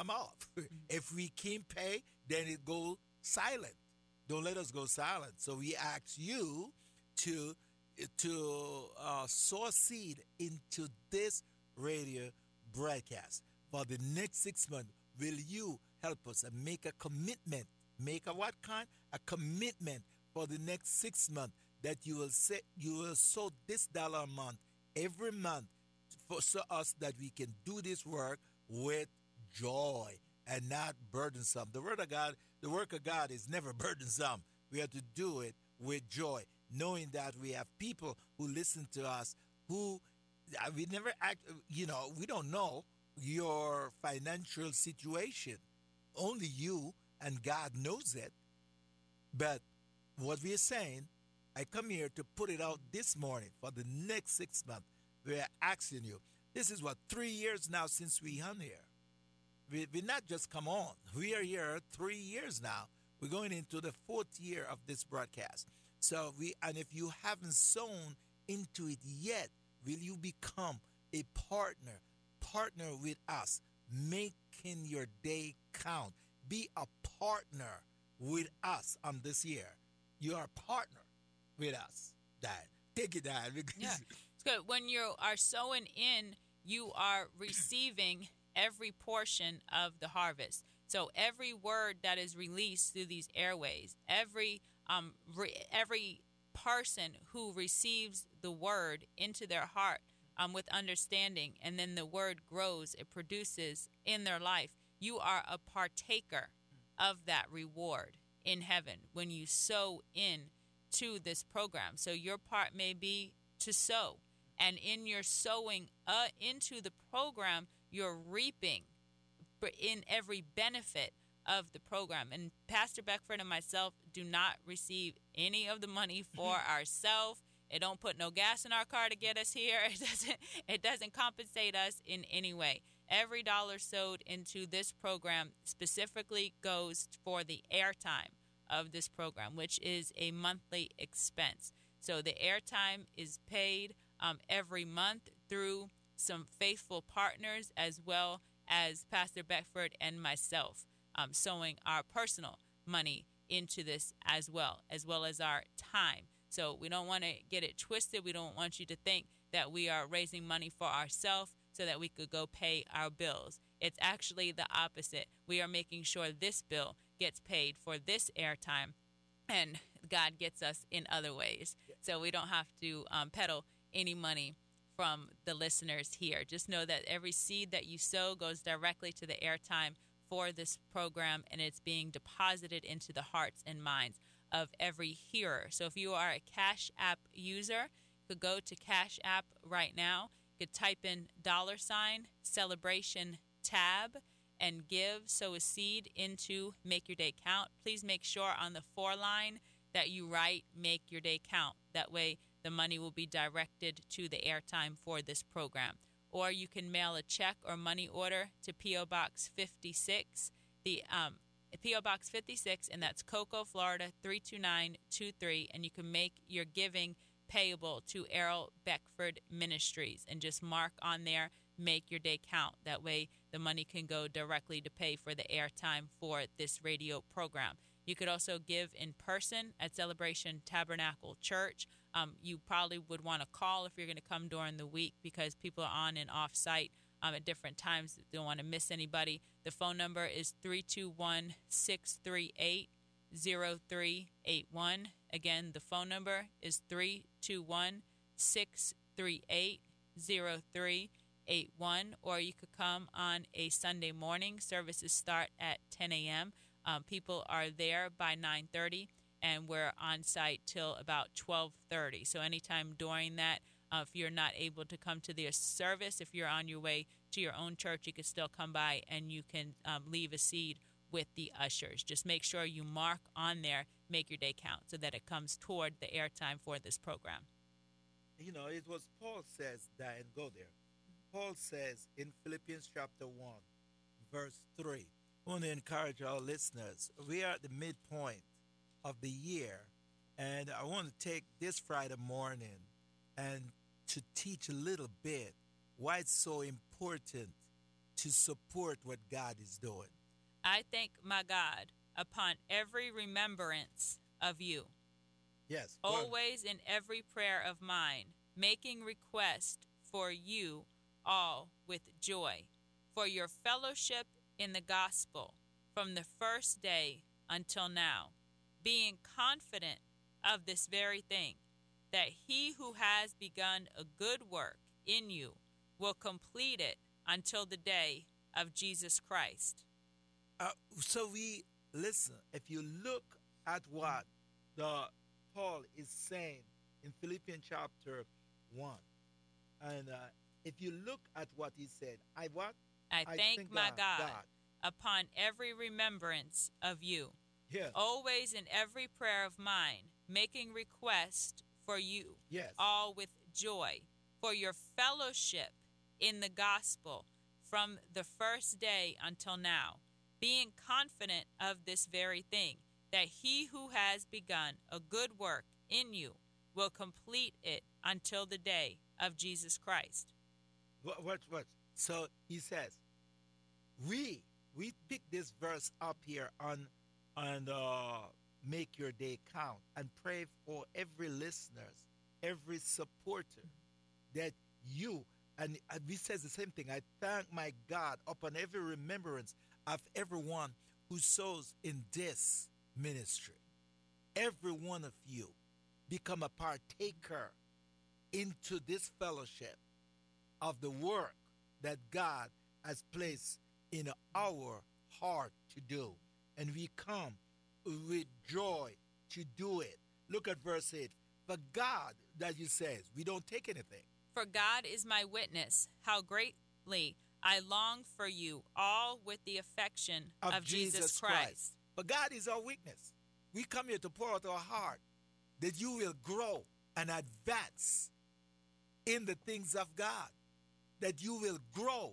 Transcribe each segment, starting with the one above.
come off. if we can't pay, then it go silent. Don't let us go silent. So we ask you to to uh, sow seed into this radio broadcast for the next six months. Will you help us and make a commitment? Make a what kind? A commitment for the next six months that you will say you will sow this dollar a month every month for so us that we can do this work with joy and not burdensome. The word of God, the work of God is never burdensome. We have to do it with joy, knowing that we have people who listen to us who uh, we never act, you know, we don't know your financial situation. Only you and God knows it. But what we are saying, I come here to put it out this morning for the next six months. We're asking you. This is what three years now since we hung here. We, we not just come on. We are here three years now. We're going into the fourth year of this broadcast. So we and if you haven't sown into it yet, will you become a partner? Partner with us, making your day count. Be a partner with us on this year. You are a partner with us, Dad. Take it, Dad. Yeah, it's good. When you are sowing in, you are receiving every portion of the harvest. So every word that is released through these airways, every um, re- every person who receives the word into their heart um, with understanding, and then the word grows, it produces in their life. You are a partaker of that reward in heaven when you sow in to this program. So your part may be to sow, and in your sowing uh, into the program, you're reaping in every benefit of the program. And Pastor Beckford and myself do not receive any of the money for ourselves. It don't put no gas in our car to get us here. It doesn't it doesn't compensate us in any way. Every dollar sowed into this program specifically goes for the airtime of this program, which is a monthly expense. So the airtime is paid um, every month through some faithful partners as well as Pastor Beckford and myself, um, sowing our personal money into this as well, as well as our time. So we don't want to get it twisted. We don't want you to think that we are raising money for ourselves so that we could go pay our bills. It's actually the opposite. We are making sure this bill gets paid for this airtime, and God gets us in other ways. So we don't have to um, peddle any money from the listeners here. Just know that every seed that you sow goes directly to the airtime for this program and it's being deposited into the hearts and minds of every hearer. So if you are a Cash App user, you could go to Cash App right now. You could type in dollar sign celebration tab and give sow a seed into Make Your Day Count. Please make sure on the for line that you write Make Your Day Count. That way the money will be directed to the airtime for this program. Or you can mail a check or money order to P.O. Box 56, the um, P.O. Box 56, and that's Cocoa, Florida 32923. And you can make your giving payable to Errol Beckford Ministries and just mark on there, make your day count. That way the money can go directly to pay for the airtime for this radio program. You could also give in person at Celebration Tabernacle Church. Um, you probably would want to call if you're going to come during the week because people are on and off site um, at different times. They don't want to miss anybody. The phone number is 321 638 0381. Again, the phone number is 321 638 0381. Or you could come on a Sunday morning. Services start at 10 a.m. Um, people are there by 9:30, and we're on site till about 12:30. So anytime during that, uh, if you're not able to come to the service, if you're on your way to your own church, you can still come by and you can um, leave a seed with the ushers. Just make sure you mark on there, make your day count, so that it comes toward the airtime for this program. You know, it was Paul says that, and go there. Paul says in Philippians chapter 1, verse 3 I want to encourage our listeners. We are at the midpoint of the year, and I want to take this Friday morning and to teach a little bit why it's so important to support what God is doing. I thank my God upon every remembrance of you, Yes. always in every prayer of mine, making request for you all with joy, for your fellowship in the gospel from the first day until now, being confident of this very thing, that he who has begun a good work in you will complete it until the day of Jesus Christ. Uh, so we listen. If you look at what the Paul is saying in Philippians chapter one, and uh, if you look at what he said, I what I I thank thank my God, God. upon every remembrance of you, Yes. always in every prayer of mine, making request for you, Yes. all with joy, for your fellowship in the gospel from the first day until now, being confident of this very thing, that he who has begun a good work in you will complete it until the day of Jesus Christ. What, what, what? So he says, we we pick this verse up here on on uh, make your day count and pray for every listeners, every supporter that you and, and we says the same thing. I thank my God upon every remembrance of everyone who sows in this ministry. Every one of you become a partaker into this fellowship of the work that God has placed in our heart to do. And we come with joy to do it. Look at verse 8. For God, that you says, we don't take anything. For God is my witness, how greatly I long for you all with the affection of, Jesus, Christ. But God is our witness. We come here to pour out our heart that you will grow and advance in the things of God, that you will grow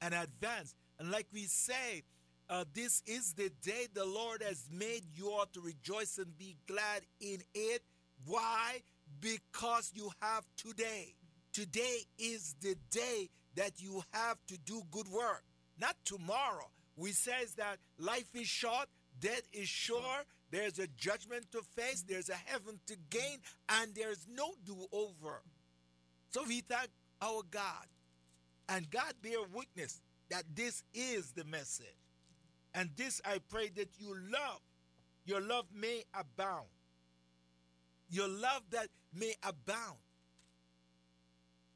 and advance. And like we say, uh, this is the day the Lord has made. You ought to rejoice and be glad in it. Why? Because you have today. Today is the day that you have to do good work, not tomorrow. We says that life is short, death is sure, there's a judgment to face, there's a heaven to gain, and there's no do-over. So we thank our God, and God bear witness that this is the message. And this I pray that you love, your love may abound. Your love that may abound.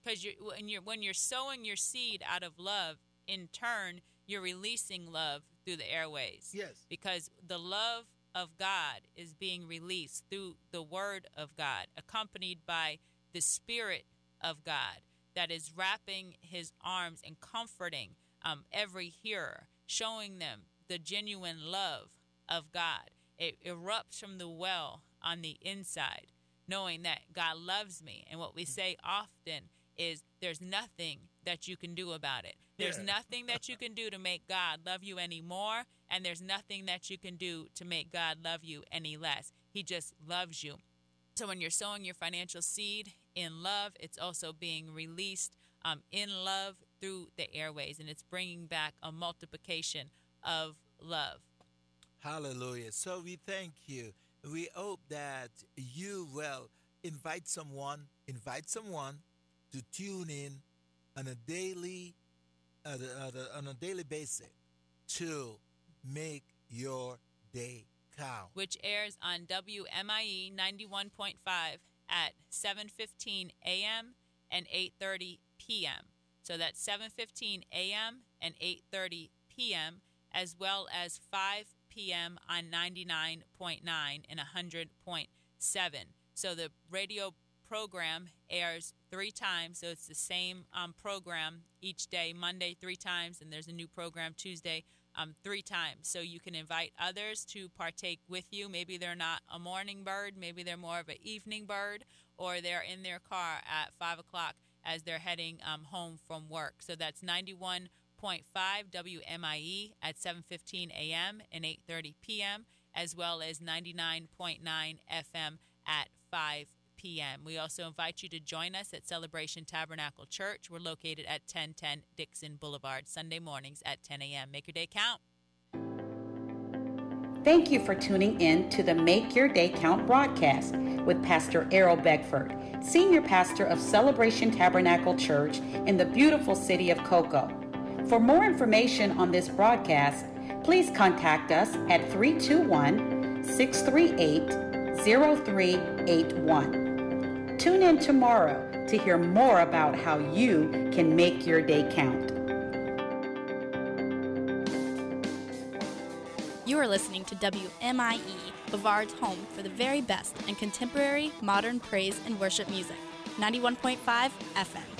Because you, when you're when you're sowing your seed out of love, in turn you're releasing love through the airways. Yes. Because the love of God is being released through the Word of God, accompanied by the Spirit of God that is wrapping His arms and comforting um, every hearer, showing them the genuine love of God. It erupts from the well on the inside, knowing that God loves me. And what we say often is there's nothing that you can do about it. There's Yeah. nothing that you can do to make God love you anymore, and there's nothing that you can do to make God love you any less. He just loves you. So when you're sowing your financial seed in love, it's also being released um, in love through the airways, and it's bringing back a multiplication of love. Hallelujah. So we thank you. We hope that you will invite someone, invite someone to tune in on a daily, uh, uh, on a daily basis to make your day count. which airs on WMIE 91.5 at 7:15 a.m. and 8:30 p.m. So that's 7:15 a.m. and 8:30 p.m. as well as 5 p.m. on 99.9 and 100.7. So the radio program airs three times, so it's the same um, program each day. Monday three times, and there's a new program Tuesday um, three times. So you can invite others to partake with you. Maybe they're not a morning bird, maybe they're more of an evening bird, or they're in their car at five o'clock as they're heading um, home from work. So that's 91.5 WMIE at 7:15 a.m. and 8:30 p.m., as well as 99.9 FM at 5 p.m. p.m. We also invite you to join us at Celebration Tabernacle Church. We're located at 1010 Dixon Boulevard, Sunday mornings at 10 a.m. Make your day count. Thank you for tuning in to the Make Your Day Count broadcast with Pastor Errol Beckford, Senior Pastor of Celebration Tabernacle Church in the beautiful city of Cocoa. For more information on this broadcast, please contact us at 321 638 0381. Tune in tomorrow to hear more about how you can make your day count. You are listening to WMIE, Brevard's home for the very best in contemporary, modern praise and worship music. 91.5 FM.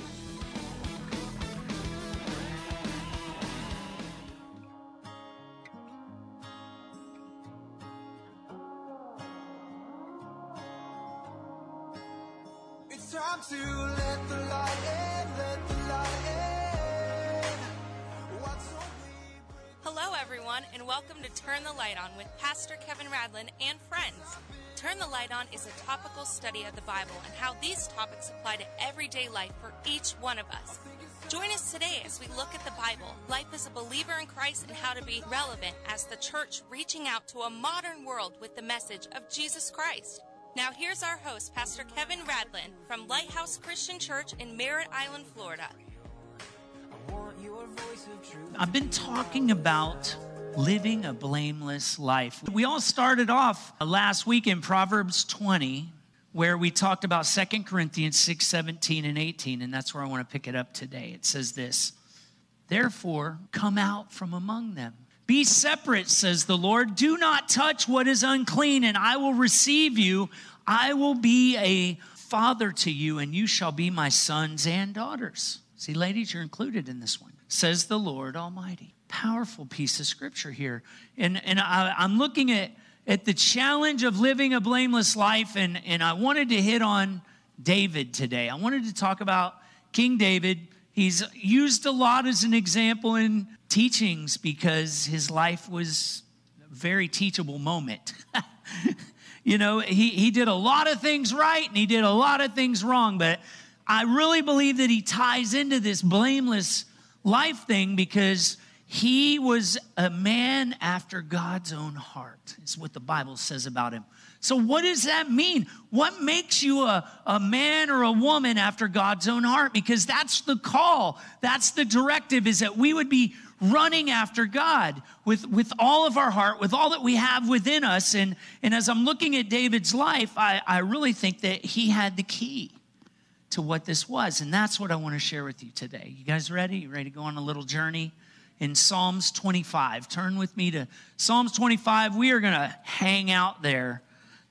Hello, everyone, and welcome to Turn the Light On with Pastor Kevin Radlin and friends. Turn the Light On is a topical study of the Bible and how these topics apply to everyday life for each one of us. Join us today as we look at the Bible, life as a believer in Christ, and how to be relevant as the church reaching out to a modern world with the message of Jesus Christ. Now, here's our host, Pastor Kevin Radlin from Lighthouse Christian Church in Merritt Island, Florida. want your voice of truth. I've been talking about living a blameless life. We all started off last week in Proverbs 20 where we talked about 2 Corinthians 6, 17 and 18 and that's where I want to pick it up today. It says this, Therefore, come out from among them. Be separate, says the Lord. Do not touch what is unclean, and I will receive you. I will be a father to you, and you shall be my sons and daughters. See, ladies, you're included in this one, says the Lord Almighty. Powerful piece of scripture here. And, and I, I'm looking at, at the challenge of living a blameless life, and, and I wanted to hit on David today. I wanted to talk about King David. He's used a lot as an example in teachings because his life was a very teachable moment. you know, he, he did a lot of things right and he did a lot of things wrong, but I really believe that he ties into this blameless life thing because he was a man after God's own heart, is what the Bible says about him. So, what does that mean? What makes you a, a man or a woman after God's own heart? Because that's the call, that's the directive, is that we would be running after God with, with all of our heart, with all that we have within us. And, and as I'm looking at David's life, I, I really think that he had the key to what this was. And that's what I want to share with you today. You guys ready? You ready to go on a little journey? In Psalms 25. Turn with me to Psalms 25. We are going to hang out there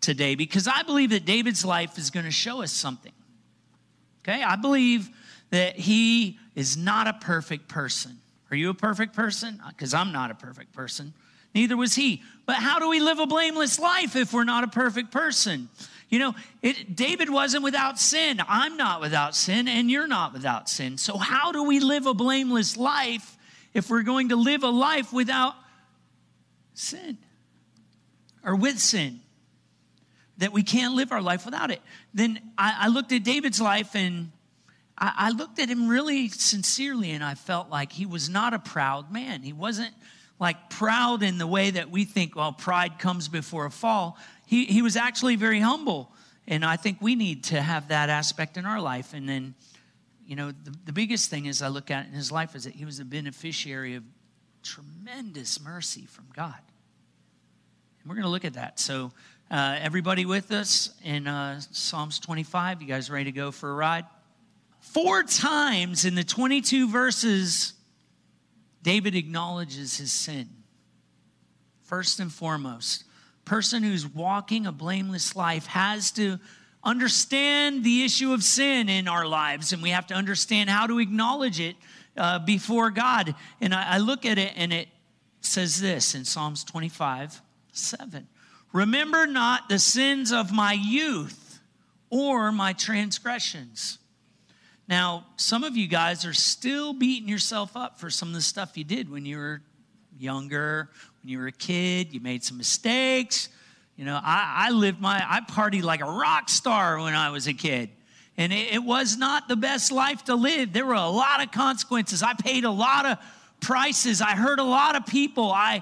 today because I believe that David's life is going to show us something. Okay? I believe that he is not a perfect person. Are you a perfect person? Uh, because I'm not a perfect person. Neither was he. But how do we live a blameless life if we're not a perfect person? You know, it, David wasn't without sin. I'm not without sin, and you're not without sin. So, how do we live a blameless life if we're going to live a life without sin or with sin? That we can't live our life without it. Then I, I looked at David's life and I, I looked at him really sincerely and I felt like he was not a proud man. He wasn't like proud in the way that we think, well, pride comes before a fall. He, he was actually very humble. And I think we need to have that aspect in our life. And then, you know, the, the biggest thing is I look at in his life is that he was a beneficiary of tremendous mercy from God. And we're going to look at that. So, uh, everybody with us in uh, Psalms 25, you guys ready to go for a ride? Four times in the 22 verses, David acknowledges his sin. First and foremost, person who's walking a blameless life has to understand the issue of sin in our lives, and we have to understand how to acknowledge it uh, before God. And I, I look at it, and it says this in Psalms 25 7. Remember not the sins of my youth or my transgressions. Now, some of you guys are still beating yourself up for some of the stuff you did when you were younger, when you were a kid. You made some mistakes. You know, I, I lived my, I partied like a rock star when I was a kid. And it, it was not the best life to live. There were a lot of consequences. I paid a lot of prices. I hurt a lot of people. I,